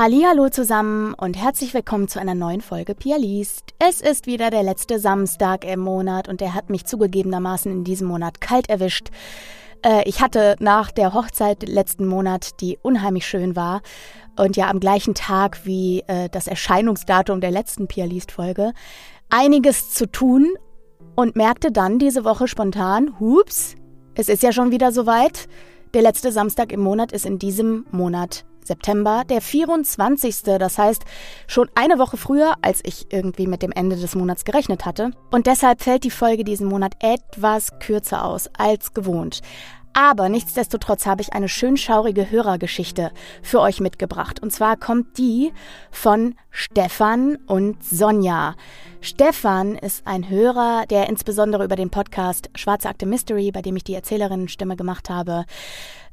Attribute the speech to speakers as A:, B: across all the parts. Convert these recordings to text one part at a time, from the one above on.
A: Hallo zusammen und herzlich willkommen zu einer neuen Folge Pia liest. Es ist wieder der letzte Samstag im Monat und der hat mich zugegebenermaßen in diesem Monat kalt erwischt. Äh, ich hatte nach der Hochzeit letzten Monat, die unheimlich schön war und ja am gleichen Tag wie äh, das Erscheinungsdatum der letzten Pia liest Folge, einiges zu tun und merkte dann diese Woche spontan, hups, es ist ja schon wieder soweit. Der letzte Samstag im Monat ist in diesem Monat September, der 24. Das heißt, schon eine Woche früher, als ich irgendwie mit dem Ende des Monats gerechnet hatte. Und deshalb fällt die Folge diesen Monat etwas kürzer aus als gewohnt. Aber nichtsdestotrotz habe ich eine schön schaurige Hörergeschichte für euch mitgebracht. Und zwar kommt die von Stefan und Sonja. Stefan ist ein Hörer, der insbesondere über den Podcast Schwarze Akte Mystery, bei dem ich die Erzählerinnenstimme gemacht habe,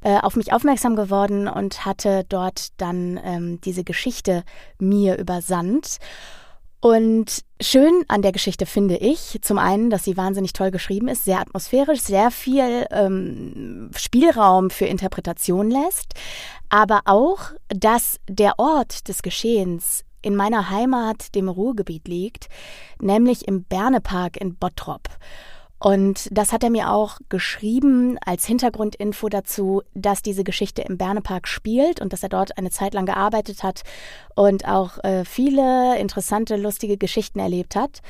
A: äh, auf mich aufmerksam geworden und hatte dort dann ähm, diese Geschichte mir übersandt. Und schön an der Geschichte finde ich zum einen, dass sie wahnsinnig toll geschrieben ist, sehr atmosphärisch, sehr viel ähm, Spielraum für Interpretation lässt, aber auch, dass der Ort des Geschehens in meiner Heimat, dem Ruhrgebiet, liegt, nämlich im Bernepark in Bottrop. Und das hat er mir auch geschrieben als Hintergrundinfo dazu, dass diese Geschichte im Bernepark spielt und dass er dort eine Zeit lang gearbeitet hat und auch äh, viele interessante, lustige Geschichten erlebt hat.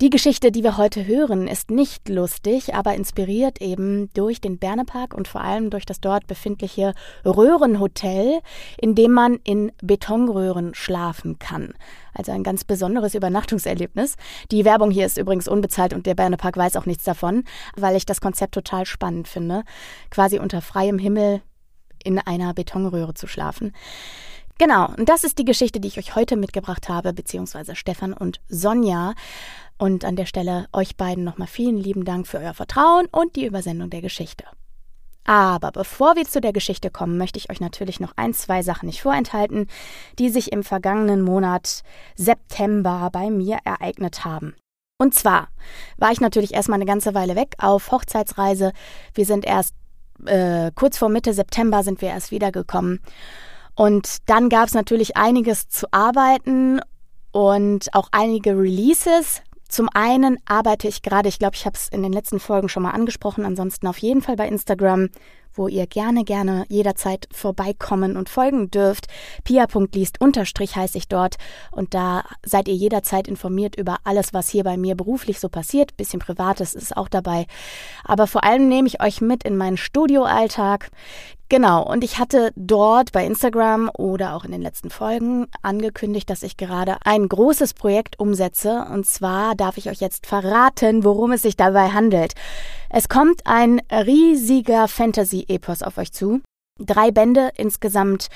A: Die Geschichte, die wir heute hören, ist nicht lustig, aber inspiriert eben durch den Bernepark und vor allem durch das dort befindliche Röhrenhotel, in dem man in Betonröhren schlafen kann. Also ein ganz besonderes Übernachtungserlebnis. Die Werbung hier ist übrigens unbezahlt und der Bernepark weiß auch nichts davon, weil ich das Konzept total spannend finde, quasi unter freiem Himmel in einer Betonröhre zu schlafen. Genau, und das ist die Geschichte, die ich euch heute mitgebracht habe, beziehungsweise Stefan und Sonja. Und an der Stelle euch beiden nochmal vielen lieben Dank für euer Vertrauen und die Übersendung der Geschichte. Aber bevor wir zu der Geschichte kommen, möchte ich euch natürlich noch ein, zwei Sachen nicht vorenthalten, die sich im vergangenen Monat September bei mir ereignet haben. Und zwar war ich natürlich erstmal eine ganze Weile weg auf Hochzeitsreise. Wir sind erst äh, kurz vor Mitte September sind wir erst wiedergekommen. Und dann gab es natürlich einiges zu arbeiten und auch einige Releases. Zum einen arbeite ich gerade, ich glaube, ich habe es in den letzten Folgen schon mal angesprochen, ansonsten auf jeden Fall bei Instagram, wo ihr gerne, gerne jederzeit vorbeikommen und folgen dürft. Pia.liest unterstrich heiße ich dort und da seid ihr jederzeit informiert über alles, was hier bei mir beruflich so passiert. Bisschen Privates ist auch dabei. Aber vor allem nehme ich euch mit in meinen Studioalltag. Genau, und ich hatte dort bei Instagram oder auch in den letzten Folgen angekündigt, dass ich gerade ein großes Projekt umsetze. Und zwar darf ich euch jetzt verraten, worum es sich dabei handelt. Es kommt ein riesiger Fantasy-Epos auf euch zu. Drei Bände, insgesamt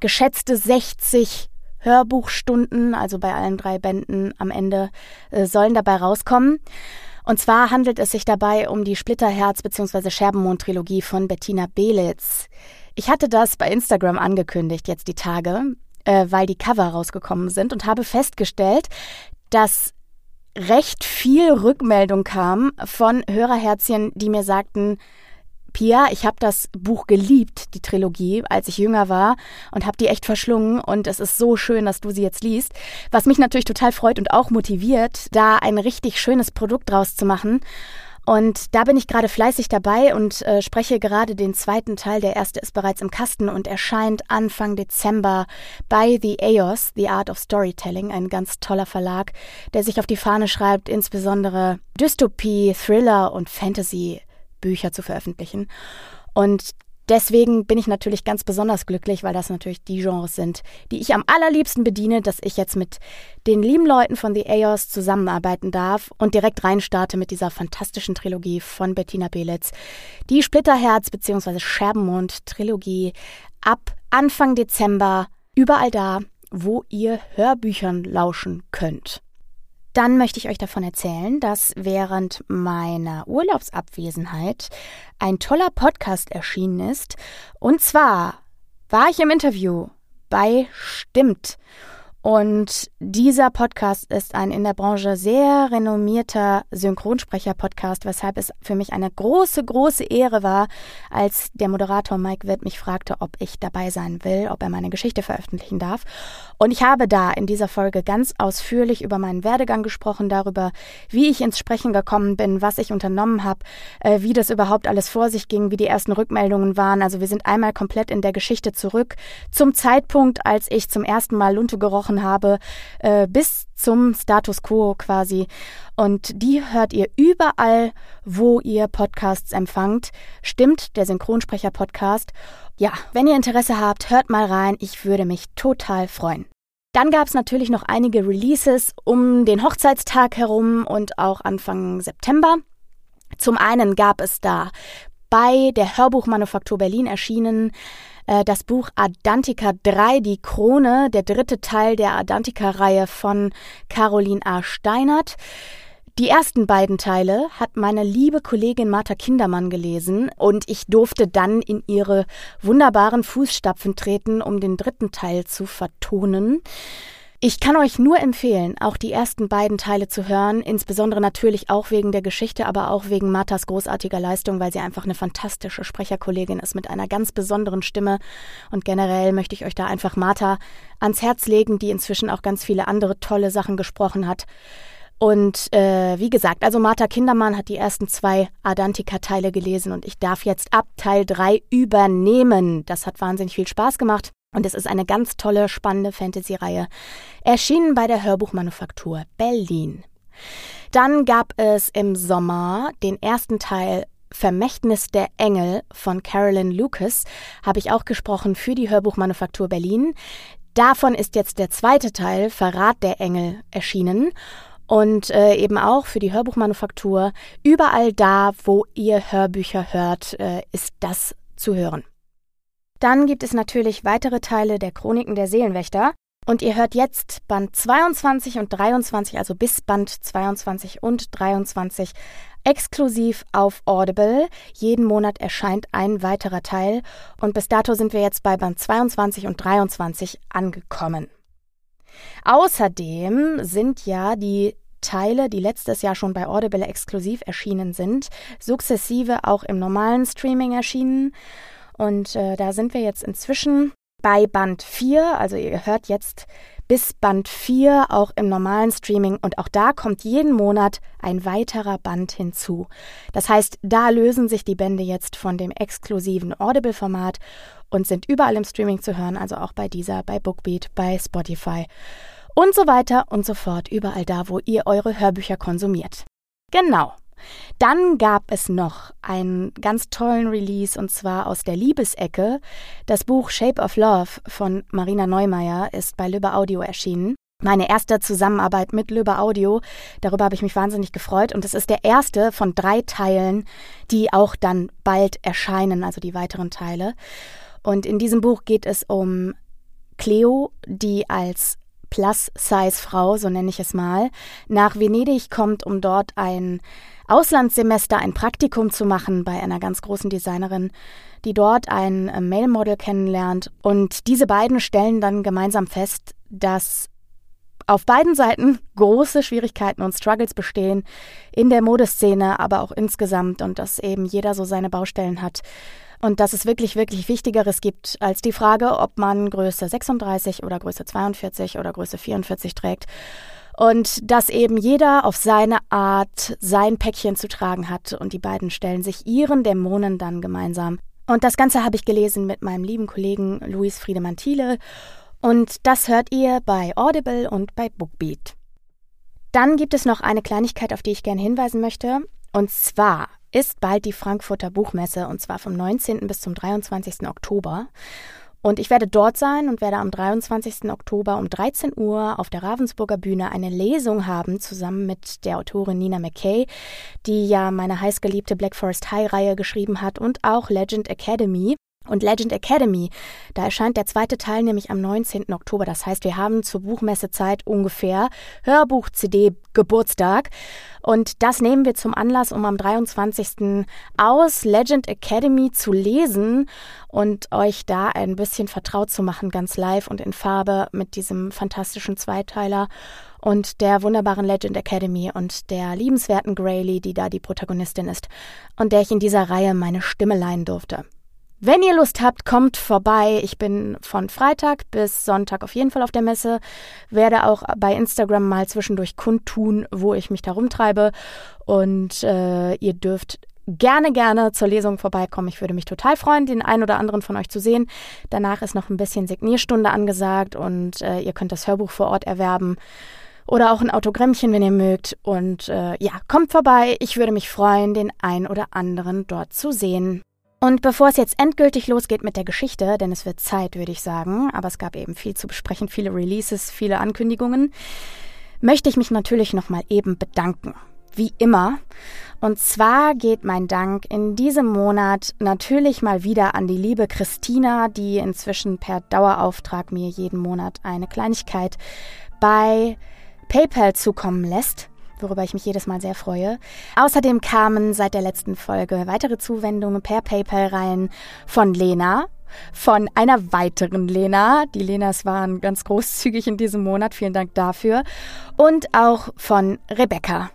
A: geschätzte 60 Hörbuchstunden, also bei allen drei Bänden am Ende, äh, sollen dabei rauskommen. Und zwar handelt es sich dabei um die Splitterherz- bzw. Scherbenmond-Trilogie von Bettina Belitz. Ich hatte das bei Instagram angekündigt, jetzt die Tage, äh, weil die Cover rausgekommen sind und habe festgestellt, dass recht viel Rückmeldung kam von Hörerherzchen, die mir sagten, Pia, ich habe das Buch geliebt, die Trilogie, als ich jünger war und habe die echt verschlungen und es ist so schön, dass du sie jetzt liest, was mich natürlich total freut und auch motiviert, da ein richtig schönes Produkt draus zu machen. Und da bin ich gerade fleißig dabei und äh, spreche gerade den zweiten Teil. Der erste ist bereits im Kasten und erscheint Anfang Dezember bei The EOS, The Art of Storytelling, ein ganz toller Verlag, der sich auf die Fahne schreibt, insbesondere Dystopie, Thriller und Fantasy Bücher zu veröffentlichen. Und deswegen bin ich natürlich ganz besonders glücklich, weil das natürlich die Genres sind, die ich am allerliebsten bediene, dass ich jetzt mit den lieben Leuten von The AOS zusammenarbeiten darf und direkt reinstarte mit dieser fantastischen Trilogie von Bettina Belitz. Die Splitterherz bzw. Scherbenmond-Trilogie ab Anfang Dezember überall da, wo ihr Hörbüchern lauschen könnt. Dann möchte ich euch davon erzählen, dass während meiner Urlaubsabwesenheit ein toller Podcast erschienen ist. Und zwar war ich im Interview bei Stimmt. Und dieser Podcast ist ein in der Branche sehr renommierter Synchronsprecher-Podcast, weshalb es für mich eine große, große Ehre war, als der Moderator Mike Witt mich fragte, ob ich dabei sein will, ob er meine Geschichte veröffentlichen darf. Und ich habe da in dieser Folge ganz ausführlich über meinen Werdegang gesprochen, darüber, wie ich ins Sprechen gekommen bin, was ich unternommen habe, äh, wie das überhaupt alles vor sich ging, wie die ersten Rückmeldungen waren. Also wir sind einmal komplett in der Geschichte zurück zum Zeitpunkt, als ich zum ersten Mal Lunte gerochen gesprochen habe, äh, bis zum Status quo quasi. Und die hört ihr überall, wo ihr Podcasts empfangt. Stimmt, der Synchronsprecher-Podcast. Ja, wenn ihr Interesse habt, hört mal rein. Ich würde mich total freuen. Dann gab es natürlich noch einige Releases um den Hochzeitstag herum und auch Anfang September. Zum einen gab es da bei der Hörbuchmanufaktur Berlin erschienen äh, das Buch Adantica 3, die Krone, der dritte Teil der Adantica-Reihe von Caroline A. Steinert. Die ersten beiden Teile hat meine liebe Kollegin Martha Kindermann gelesen und ich durfte dann in ihre wunderbaren Fußstapfen treten, um den dritten Teil zu vertonen. Ich kann euch nur empfehlen, auch die ersten beiden Teile zu hören, insbesondere natürlich auch wegen der Geschichte, aber auch wegen Marthas großartiger Leistung, weil sie einfach eine fantastische Sprecherkollegin ist mit einer ganz besonderen Stimme. Und generell möchte ich euch da einfach Martha ans Herz legen, die inzwischen auch ganz viele andere tolle Sachen gesprochen hat. Und äh, wie gesagt, also Martha Kindermann hat die ersten zwei Adantika-Teile gelesen und ich darf jetzt ab Teil 3 übernehmen. Das hat wahnsinnig viel Spaß gemacht. Und es ist eine ganz tolle, spannende Fantasy-Reihe. Erschienen bei der Hörbuchmanufaktur Berlin. Dann gab es im Sommer den ersten Teil Vermächtnis der Engel von Carolyn Lucas, habe ich auch gesprochen für die Hörbuchmanufaktur Berlin. Davon ist jetzt der zweite Teil Verrat der Engel erschienen und äh, eben auch für die Hörbuchmanufaktur. Überall da, wo ihr Hörbücher hört, äh, ist das zu hören. Dann gibt es natürlich weitere Teile der Chroniken der Seelenwächter. Und ihr hört jetzt Band 22 und 23, also bis Band 22 und 23, exklusiv auf Audible. Jeden Monat erscheint ein weiterer Teil. Und bis dato sind wir jetzt bei Band 22 und 23 angekommen. Außerdem sind ja die Teile, die letztes Jahr schon bei Audible exklusiv erschienen sind, sukzessive auch im normalen Streaming erschienen. Und äh, da sind wir jetzt inzwischen bei Band 4. Also ihr hört jetzt bis Band 4 auch im normalen Streaming und auch da kommt jeden Monat ein weiterer Band hinzu. Das heißt, da lösen sich die Bände jetzt von dem exklusiven Audible-Format und sind überall im Streaming zu hören, also auch bei dieser, bei Bookbeat, bei Spotify und so weiter und so fort, überall da, wo ihr eure Hörbücher konsumiert. Genau. Dann gab es noch einen ganz tollen Release und zwar aus der Liebesecke. Das Buch Shape of Love von Marina Neumeier ist bei Lübbe Audio erschienen. Meine erste Zusammenarbeit mit Löbe Audio. Darüber habe ich mich wahnsinnig gefreut. Und es ist der erste von drei Teilen, die auch dann bald erscheinen, also die weiteren Teile. Und in diesem Buch geht es um Cleo, die als Plus-Size-Frau, so nenne ich es mal, nach Venedig kommt, um dort ein Auslandssemester, ein Praktikum zu machen bei einer ganz großen Designerin, die dort ein äh, Male-Model kennenlernt. Und diese beiden stellen dann gemeinsam fest, dass auf beiden Seiten große Schwierigkeiten und Struggles bestehen, in der Modeszene, aber auch insgesamt und dass eben jeder so seine Baustellen hat und dass es wirklich, wirklich Wichtigeres gibt als die Frage, ob man Größe 36 oder Größe 42 oder Größe 44 trägt. Und dass eben jeder auf seine Art sein Päckchen zu tragen hat und die beiden stellen sich ihren Dämonen dann gemeinsam. Und das Ganze habe ich gelesen mit meinem lieben Kollegen Luis Friedemann Thiele und das hört ihr bei Audible und bei Bookbeat. Dann gibt es noch eine Kleinigkeit, auf die ich gerne hinweisen möchte. Und zwar ist bald die Frankfurter Buchmesse und zwar vom 19. bis zum 23. Oktober. Und ich werde dort sein und werde am 23. Oktober um 13 Uhr auf der Ravensburger Bühne eine Lesung haben, zusammen mit der Autorin Nina McKay, die ja meine heißgeliebte Black Forest High Reihe geschrieben hat und auch Legend Academy. Und Legend Academy, da erscheint der zweite Teil nämlich am 19. Oktober. Das heißt, wir haben zur Buchmessezeit ungefähr Hörbuch-CD Geburtstag. Und das nehmen wir zum Anlass, um am 23. aus Legend Academy zu lesen und euch da ein bisschen vertraut zu machen, ganz live und in Farbe mit diesem fantastischen Zweiteiler und der wunderbaren Legend Academy und der liebenswerten Graylee, die da die Protagonistin ist und der ich in dieser Reihe meine Stimme leihen durfte. Wenn ihr Lust habt, kommt vorbei. Ich bin von Freitag bis Sonntag auf jeden Fall auf der Messe. Werde auch bei Instagram mal zwischendurch kundtun, wo ich mich da rumtreibe. Und äh, ihr dürft gerne, gerne zur Lesung vorbeikommen. Ich würde mich total freuen, den einen oder anderen von euch zu sehen. Danach ist noch ein bisschen Signierstunde angesagt und äh, ihr könnt das Hörbuch vor Ort erwerben. Oder auch ein Autogrammchen, wenn ihr mögt. Und äh, ja, kommt vorbei. Ich würde mich freuen, den einen oder anderen dort zu sehen. Und bevor es jetzt endgültig losgeht mit der Geschichte, denn es wird Zeit, würde ich sagen, aber es gab eben viel zu besprechen, viele Releases, viele Ankündigungen, möchte ich mich natürlich nochmal eben bedanken. Wie immer. Und zwar geht mein Dank in diesem Monat natürlich mal wieder an die liebe Christina, die inzwischen per Dauerauftrag mir jeden Monat eine Kleinigkeit bei PayPal zukommen lässt worüber ich mich jedes Mal sehr freue. Außerdem kamen seit der letzten Folge weitere Zuwendungen per PayPal rein von Lena, von einer weiteren Lena. Die Lenas waren ganz großzügig in diesem Monat. Vielen Dank dafür. Und auch von Rebecca.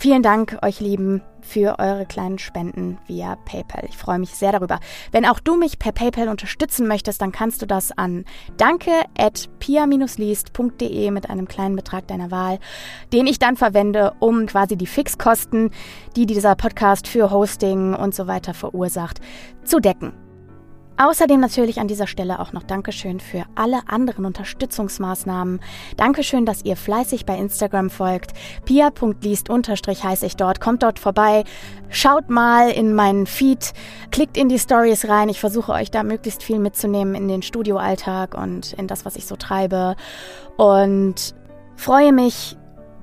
A: Vielen Dank, euch Lieben, für eure kleinen Spenden via PayPal. Ich freue mich sehr darüber. Wenn auch du mich per PayPal unterstützen möchtest, dann kannst du das an danke at pia-liest.de mit einem kleinen Betrag deiner Wahl, den ich dann verwende, um quasi die Fixkosten, die dieser Podcast für Hosting und so weiter verursacht, zu decken. Außerdem natürlich an dieser Stelle auch noch Dankeschön für alle anderen Unterstützungsmaßnahmen. Dankeschön, dass ihr fleißig bei Instagram folgt. pia.liest unterstrich heiße ich dort. Kommt dort vorbei. Schaut mal in meinen Feed. Klickt in die Stories rein. Ich versuche euch da möglichst viel mitzunehmen in den Studioalltag und in das, was ich so treibe. Und freue mich,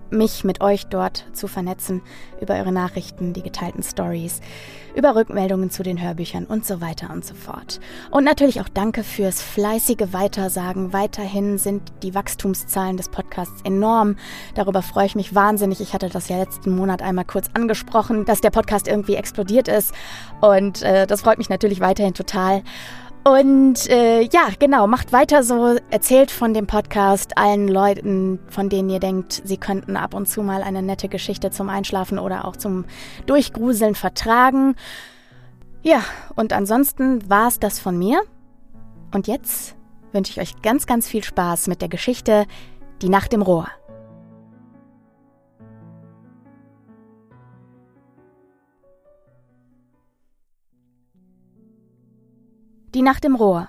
A: mich mit euch dort zu vernetzen über eure Nachrichten, die geteilten Stories über Rückmeldungen zu den Hörbüchern und so weiter und so fort. Und natürlich auch danke fürs fleißige Weitersagen. Weiterhin sind die Wachstumszahlen des Podcasts enorm. Darüber freue ich mich wahnsinnig. Ich hatte das ja letzten Monat einmal kurz angesprochen, dass der Podcast irgendwie explodiert ist. Und äh, das freut mich natürlich weiterhin total. Und äh, ja, genau, macht weiter so, erzählt von dem Podcast allen Leuten, von denen ihr denkt, sie könnten ab und zu mal eine nette Geschichte zum Einschlafen oder auch zum Durchgruseln vertragen. Ja, und ansonsten war es das von mir. Und jetzt wünsche ich euch ganz, ganz viel Spaß mit der Geschichte Die Nacht im Rohr. Die Nacht im Rohr.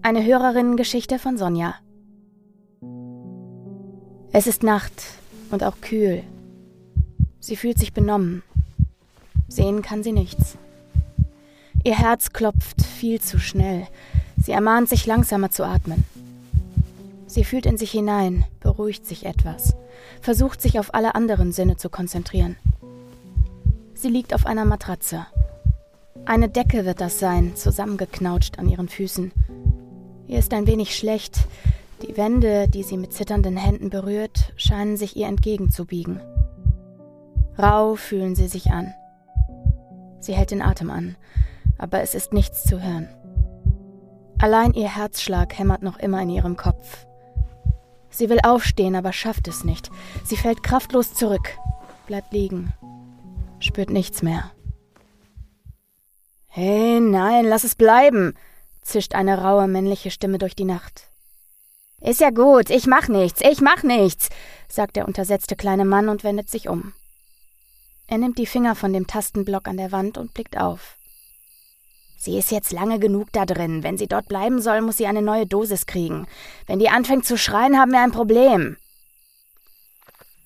A: Eine Hörerinnengeschichte von Sonja. Es ist Nacht und auch kühl. Sie fühlt sich benommen. Sehen kann sie nichts. Ihr Herz klopft viel zu schnell. Sie ermahnt sich langsamer zu atmen. Sie fühlt in sich hinein, beruhigt sich etwas, versucht sich auf alle anderen Sinne zu konzentrieren. Sie liegt auf einer Matratze. Eine Decke wird das sein, zusammengeknautscht an ihren Füßen. Ihr ist ein wenig schlecht. Die Wände, die sie mit zitternden Händen berührt, scheinen sich ihr entgegenzubiegen. Rau fühlen sie sich an. Sie hält den Atem an, aber es ist nichts zu hören. Allein ihr Herzschlag hämmert noch immer in ihrem Kopf. Sie will aufstehen, aber schafft es nicht. Sie fällt kraftlos zurück, bleibt liegen, spürt nichts mehr. Hey, nein, lass es bleiben, zischt eine raue männliche Stimme durch die Nacht. Ist ja gut, ich mach nichts, ich mach nichts, sagt der untersetzte kleine Mann und wendet sich um. Er nimmt die Finger von dem Tastenblock an der Wand und blickt auf. Sie ist jetzt lange genug da drin. Wenn sie dort bleiben soll, muss sie eine neue Dosis kriegen. Wenn die anfängt zu schreien, haben wir ein Problem.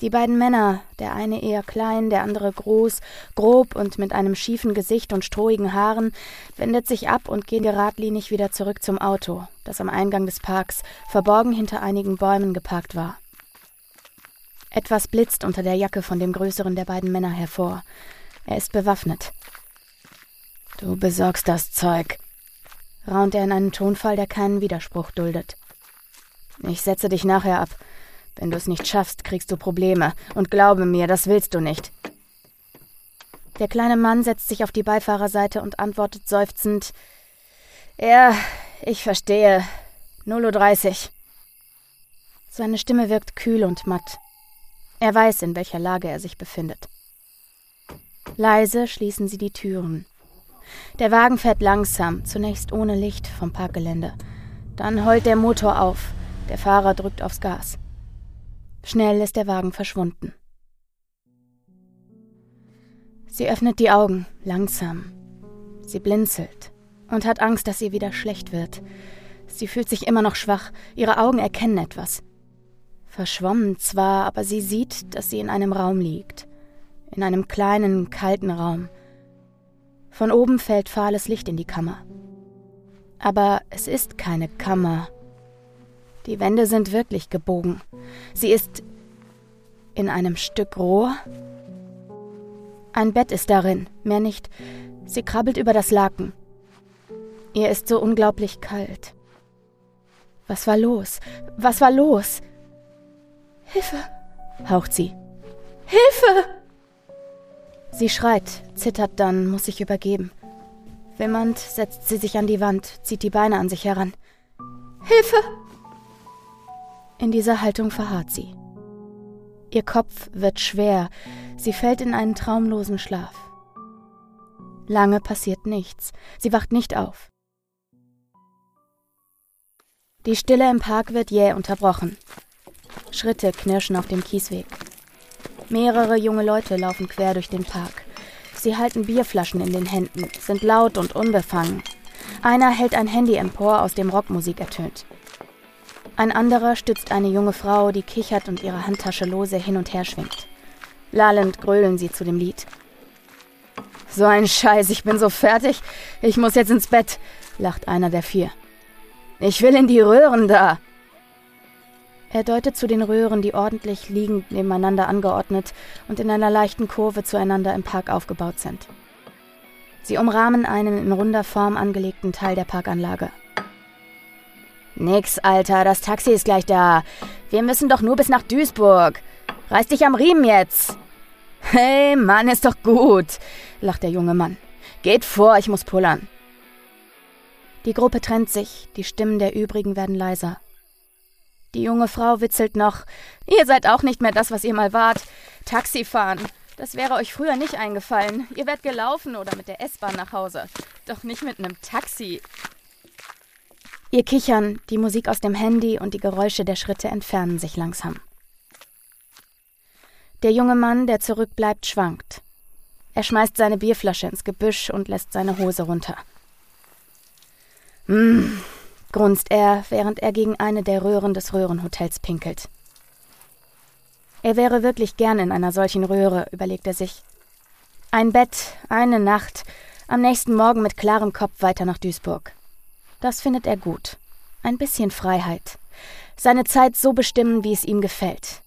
A: Die beiden Männer, der eine eher klein, der andere groß, grob und mit einem schiefen Gesicht und strohigen Haaren, wendet sich ab und geht geradlinig wieder zurück zum Auto, das am Eingang des Parks, verborgen hinter einigen Bäumen geparkt war. Etwas blitzt unter der Jacke von dem größeren der beiden Männer hervor. Er ist bewaffnet. Du besorgst das Zeug, raunt er in einen Tonfall, der keinen Widerspruch duldet. Ich setze dich nachher ab. Wenn du es nicht schaffst, kriegst du Probleme. Und glaube mir, das willst du nicht. Der kleine Mann setzt sich auf die Beifahrerseite und antwortet seufzend Ja, ich verstehe. 0.30 Uhr. Seine Stimme wirkt kühl und matt. Er weiß, in welcher Lage er sich befindet. Leise schließen sie die Türen. Der Wagen fährt langsam, zunächst ohne Licht, vom Parkgelände. Dann heult der Motor auf. Der Fahrer drückt aufs Gas. Schnell ist der Wagen verschwunden. Sie öffnet die Augen, langsam. Sie blinzelt und hat Angst, dass ihr wieder schlecht wird. Sie fühlt sich immer noch schwach, ihre Augen erkennen etwas. Verschwommen zwar, aber sie sieht, dass sie in einem Raum liegt. In einem kleinen, kalten Raum. Von oben fällt fahles Licht in die Kammer. Aber es ist keine Kammer, die Wände sind wirklich gebogen. Sie ist in einem Stück Rohr. Ein Bett ist darin, mehr nicht. Sie krabbelt über das Laken. Ihr ist so unglaublich kalt. Was war los? Was war los? Hilfe! haucht sie. Hilfe! Sie schreit, zittert dann, muss sich übergeben. Wimmernd setzt sie sich an die Wand, zieht die Beine an sich heran. Hilfe! In dieser Haltung verharrt sie. Ihr Kopf wird schwer, sie fällt in einen traumlosen Schlaf. Lange passiert nichts, sie wacht nicht auf. Die Stille im Park wird jäh unterbrochen. Schritte knirschen auf dem Kiesweg. Mehrere junge Leute laufen quer durch den Park. Sie halten Bierflaschen in den Händen, sind laut und unbefangen. Einer hält ein Handy empor, aus dem Rockmusik ertönt. Ein anderer stützt eine junge Frau, die kichert und ihre Handtasche lose hin und her schwingt. Lallend grölen sie zu dem Lied. So ein Scheiß, ich bin so fertig. Ich muss jetzt ins Bett, lacht einer der vier. Ich will in die Röhren da. Er deutet zu den Röhren, die ordentlich liegend nebeneinander angeordnet und in einer leichten Kurve zueinander im Park aufgebaut sind. Sie umrahmen einen in runder Form angelegten Teil der Parkanlage. Nix, Alter, das Taxi ist gleich da. Wir müssen doch nur bis nach Duisburg. Reiß dich am Riemen jetzt. Hey, Mann, ist doch gut, lacht der junge Mann. Geht vor, ich muss pullern. Die Gruppe trennt sich, die Stimmen der übrigen werden leiser. Die junge Frau witzelt noch. Ihr seid auch nicht mehr das, was ihr mal wart. Taxifahren. Das wäre euch früher nicht eingefallen. Ihr wärt gelaufen oder mit der S-Bahn nach Hause. Doch nicht mit einem Taxi. Ihr Kichern, die Musik aus dem Handy und die Geräusche der Schritte entfernen sich langsam. Der junge Mann, der zurückbleibt, schwankt. Er schmeißt seine Bierflasche ins Gebüsch und lässt seine Hose runter. Hm, grunzt er, während er gegen eine der Röhren des Röhrenhotels pinkelt. Er wäre wirklich gern in einer solchen Röhre, überlegt er sich. Ein Bett, eine Nacht, am nächsten Morgen mit klarem Kopf weiter nach Duisburg. Das findet er gut. Ein bisschen Freiheit. Seine Zeit so bestimmen, wie es ihm gefällt.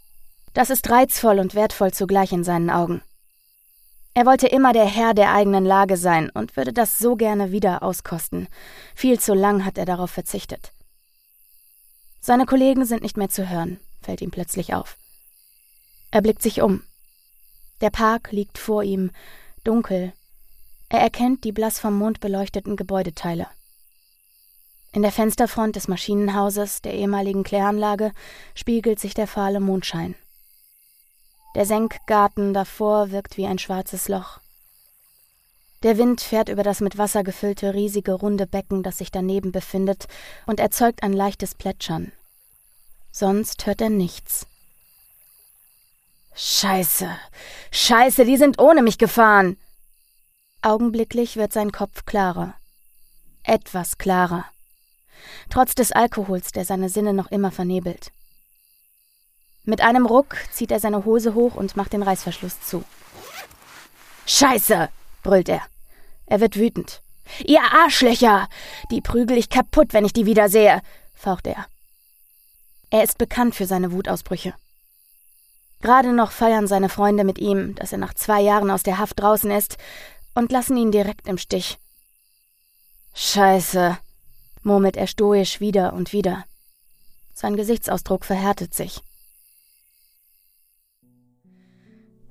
A: Das ist reizvoll und wertvoll zugleich in seinen Augen. Er wollte immer der Herr der eigenen Lage sein und würde das so gerne wieder auskosten. Viel zu lang hat er darauf verzichtet. Seine Kollegen sind nicht mehr zu hören, fällt ihm plötzlich auf. Er blickt sich um. Der Park liegt vor ihm, dunkel. Er erkennt die blass vom Mond beleuchteten Gebäudeteile. In der Fensterfront des Maschinenhauses der ehemaligen Kläranlage spiegelt sich der fahle Mondschein. Der Senkgarten davor wirkt wie ein schwarzes Loch. Der Wind fährt über das mit Wasser gefüllte riesige runde Becken, das sich daneben befindet, und erzeugt ein leichtes Plätschern. Sonst hört er nichts. Scheiße. Scheiße, die sind ohne mich gefahren. Augenblicklich wird sein Kopf klarer. Etwas klarer trotz des Alkohols, der seine Sinne noch immer vernebelt. Mit einem Ruck zieht er seine Hose hoch und macht den Reißverschluss zu. Scheiße! brüllt er. Er wird wütend. Ihr Arschlöcher! Die prügel ich kaputt, wenn ich die wiedersehe, faucht er. Er ist bekannt für seine Wutausbrüche. Gerade noch feiern seine Freunde mit ihm, dass er nach zwei Jahren aus der Haft draußen ist, und lassen ihn direkt im Stich. Scheiße, murmelt er stoisch wieder und wieder. Sein Gesichtsausdruck verhärtet sich.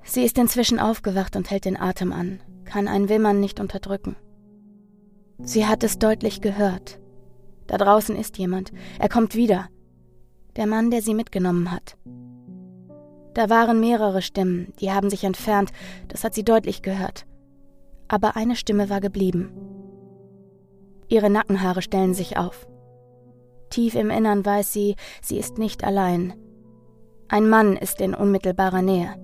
A: Sie ist inzwischen aufgewacht und hält den Atem an, kann ein Wimmern nicht unterdrücken. Sie hat es deutlich gehört. Da draußen ist jemand. Er kommt wieder. Der Mann, der sie mitgenommen hat. Da waren mehrere Stimmen, die haben sich entfernt, das hat sie deutlich gehört. Aber eine Stimme war geblieben. Ihre Nackenhaare stellen sich auf. Tief im Innern weiß sie, sie ist nicht allein. Ein Mann ist in unmittelbarer Nähe.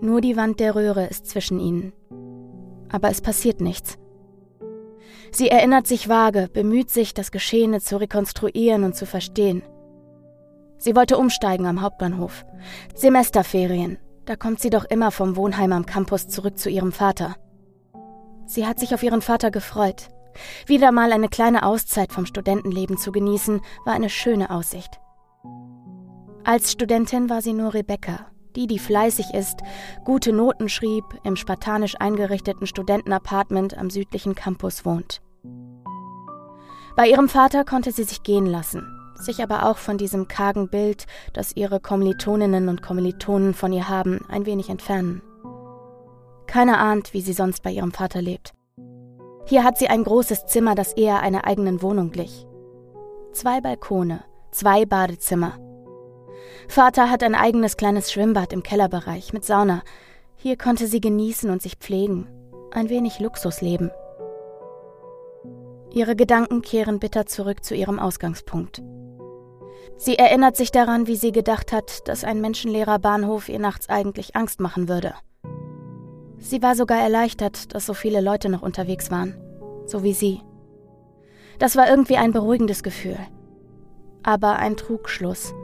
A: Nur die Wand der Röhre ist zwischen ihnen. Aber es passiert nichts. Sie erinnert sich vage, bemüht sich, das Geschehene zu rekonstruieren und zu verstehen. Sie wollte umsteigen am Hauptbahnhof. Semesterferien. Da kommt sie doch immer vom Wohnheim am Campus zurück zu ihrem Vater. Sie hat sich auf ihren Vater gefreut. Wieder mal eine kleine Auszeit vom Studentenleben zu genießen, war eine schöne Aussicht. Als Studentin war sie nur Rebecca, die, die fleißig ist, gute Noten schrieb, im spartanisch eingerichteten Studentenapartment am südlichen Campus wohnt. Bei ihrem Vater konnte sie sich gehen lassen, sich aber auch von diesem kargen Bild, das ihre Kommilitoninnen und Kommilitonen von ihr haben, ein wenig entfernen. Keiner ahnt, wie sie sonst bei ihrem Vater lebt. Hier hat sie ein großes Zimmer, das eher einer eigenen Wohnung glich. Zwei Balkone, zwei Badezimmer, Vater hat ein eigenes kleines Schwimmbad im Kellerbereich mit Sauna. Hier konnte sie genießen und sich pflegen. Ein wenig Luxus leben. Ihre Gedanken kehren bitter zurück zu ihrem Ausgangspunkt. Sie erinnert sich daran, wie sie gedacht hat, dass ein menschenleerer Bahnhof ihr nachts eigentlich Angst machen würde. Sie war sogar erleichtert, dass so viele Leute noch unterwegs waren, so wie sie. Das war irgendwie ein beruhigendes Gefühl. Aber ein Trugschluss.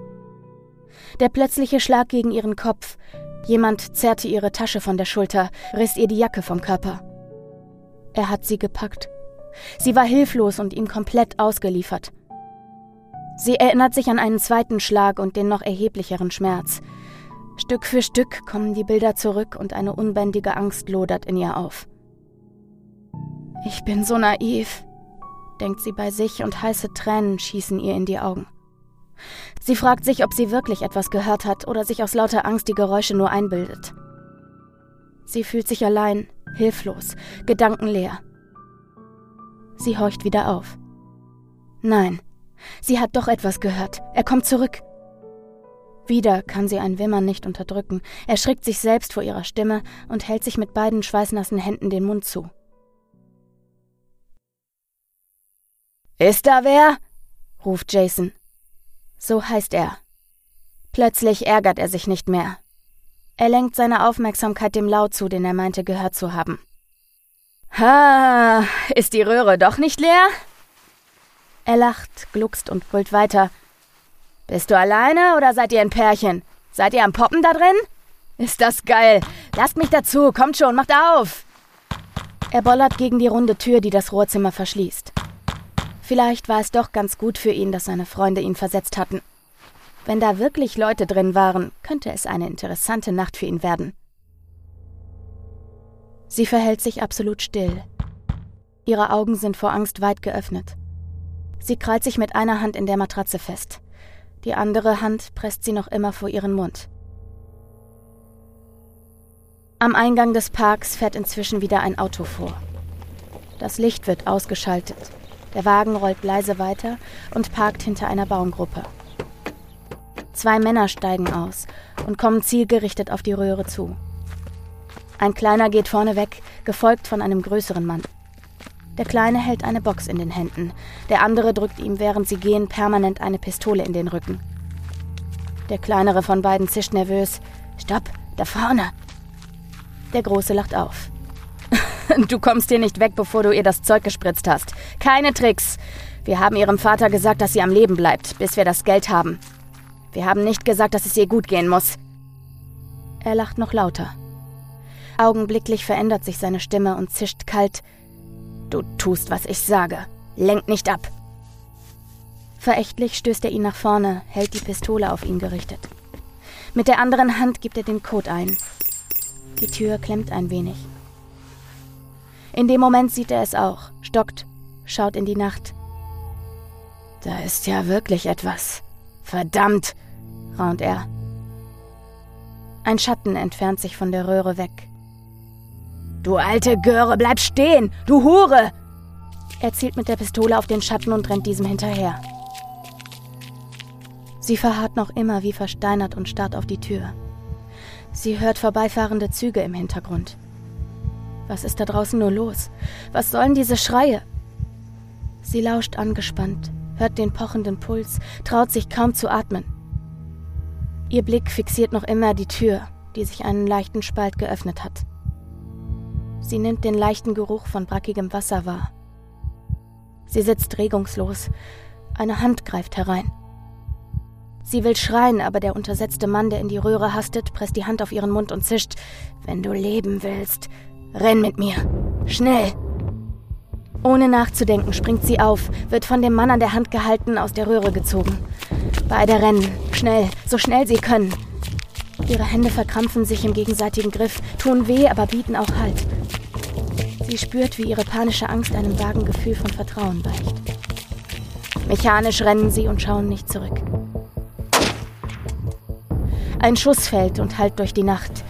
A: Der plötzliche Schlag gegen ihren Kopf. Jemand zerrte ihre Tasche von der Schulter, riss ihr die Jacke vom Körper. Er hat sie gepackt. Sie war hilflos und ihm komplett ausgeliefert. Sie erinnert sich an einen zweiten Schlag und den noch erheblicheren Schmerz. Stück für Stück kommen die Bilder zurück und eine unbändige Angst lodert in ihr auf. Ich bin so naiv, denkt sie bei sich und heiße Tränen schießen ihr in die Augen. Sie fragt sich, ob sie wirklich etwas gehört hat oder sich aus lauter Angst die Geräusche nur einbildet. Sie fühlt sich allein, hilflos, gedankenleer. Sie horcht wieder auf. Nein, sie hat doch etwas gehört. Er kommt zurück. Wieder kann sie ein Wimmern nicht unterdrücken, erschrickt sich selbst vor ihrer Stimme und hält sich mit beiden schweißnassen Händen den Mund zu. Ist da wer? ruft Jason. So heißt er. Plötzlich ärgert er sich nicht mehr. Er lenkt seine Aufmerksamkeit dem Laut zu, den er meinte gehört zu haben. Ha, ist die Röhre doch nicht leer? Er lacht, gluckst und brüllt weiter. Bist du alleine oder seid ihr ein Pärchen? Seid ihr am Poppen da drin? Ist das geil. Lasst mich dazu, kommt schon, macht auf. Er bollert gegen die runde Tür, die das Rohrzimmer verschließt. Vielleicht war es doch ganz gut für ihn, dass seine Freunde ihn versetzt hatten. Wenn da wirklich Leute drin waren, könnte es eine interessante Nacht für ihn werden. Sie verhält sich absolut still. Ihre Augen sind vor Angst weit geöffnet. Sie krallt sich mit einer Hand in der Matratze fest. Die andere Hand presst sie noch immer vor ihren Mund. Am Eingang des Parks fährt inzwischen wieder ein Auto vor. Das Licht wird ausgeschaltet. Der Wagen rollt leise weiter und parkt hinter einer Baumgruppe. Zwei Männer steigen aus und kommen zielgerichtet auf die Röhre zu. Ein kleiner geht vorne weg, gefolgt von einem größeren Mann. Der Kleine hält eine Box in den Händen, der andere drückt ihm, während sie gehen, permanent eine Pistole in den Rücken. Der kleinere von beiden zischt nervös. Stopp, da vorne! Der Große lacht auf. Du kommst hier nicht weg, bevor du ihr das Zeug gespritzt hast. Keine Tricks. Wir haben ihrem Vater gesagt, dass sie am Leben bleibt, bis wir das Geld haben. Wir haben nicht gesagt, dass es ihr gut gehen muss. Er lacht noch lauter. Augenblicklich verändert sich seine Stimme und zischt kalt. Du tust, was ich sage. Lenk nicht ab. Verächtlich stößt er ihn nach vorne, hält die Pistole auf ihn gerichtet. Mit der anderen Hand gibt er den Code ein. Die Tür klemmt ein wenig. In dem Moment sieht er es auch, stockt, schaut in die Nacht. Da ist ja wirklich etwas. Verdammt, raunt er. Ein Schatten entfernt sich von der Röhre weg. Du alte Göre, bleib stehen! Du Hure! Er zielt mit der Pistole auf den Schatten und rennt diesem hinterher. Sie verharrt noch immer wie versteinert und starrt auf die Tür. Sie hört vorbeifahrende Züge im Hintergrund. Was ist da draußen nur los? Was sollen diese Schreie? Sie lauscht angespannt, hört den pochenden Puls, traut sich kaum zu atmen. Ihr Blick fixiert noch immer die Tür, die sich einen leichten Spalt geöffnet hat. Sie nimmt den leichten Geruch von brackigem Wasser wahr. Sie sitzt regungslos. Eine Hand greift herein. Sie will schreien, aber der untersetzte Mann, der in die Röhre hastet, presst die Hand auf ihren Mund und zischt. Wenn du leben willst, renn mit mir. Schnell! Ohne nachzudenken springt sie auf, wird von dem Mann an der Hand gehalten, aus der Röhre gezogen. Beide rennen, schnell, so schnell sie können. Ihre Hände verkrampfen sich im gegenseitigen Griff, tun weh, aber bieten auch Halt. Sie spürt, wie ihre panische Angst einem vagen Gefühl von Vertrauen weicht. Mechanisch rennen sie und schauen nicht zurück. Ein Schuss fällt und hallt durch die Nacht.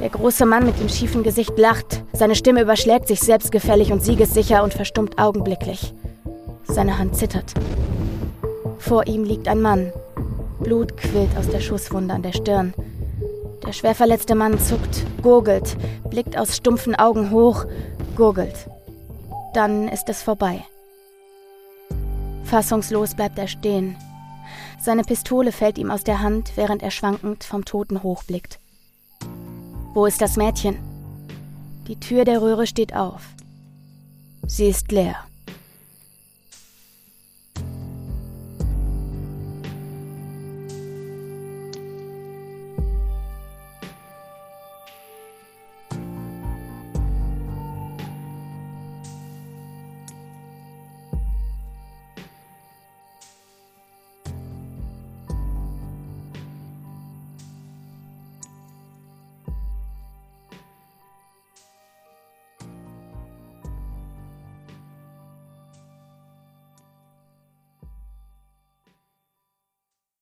A: Der große Mann mit dem schiefen Gesicht lacht. Seine Stimme überschlägt sich selbstgefällig und siegessicher und verstummt augenblicklich. Seine Hand zittert. Vor ihm liegt ein Mann. Blut quillt aus der Schusswunde an der Stirn. Der schwer verletzte Mann zuckt, gurgelt, blickt aus stumpfen Augen hoch, gurgelt. Dann ist es vorbei. Fassungslos bleibt er stehen. Seine Pistole fällt ihm aus der Hand, während er schwankend vom Toten hochblickt. Wo ist das Mädchen? Die Tür der Röhre steht auf. Sie ist leer.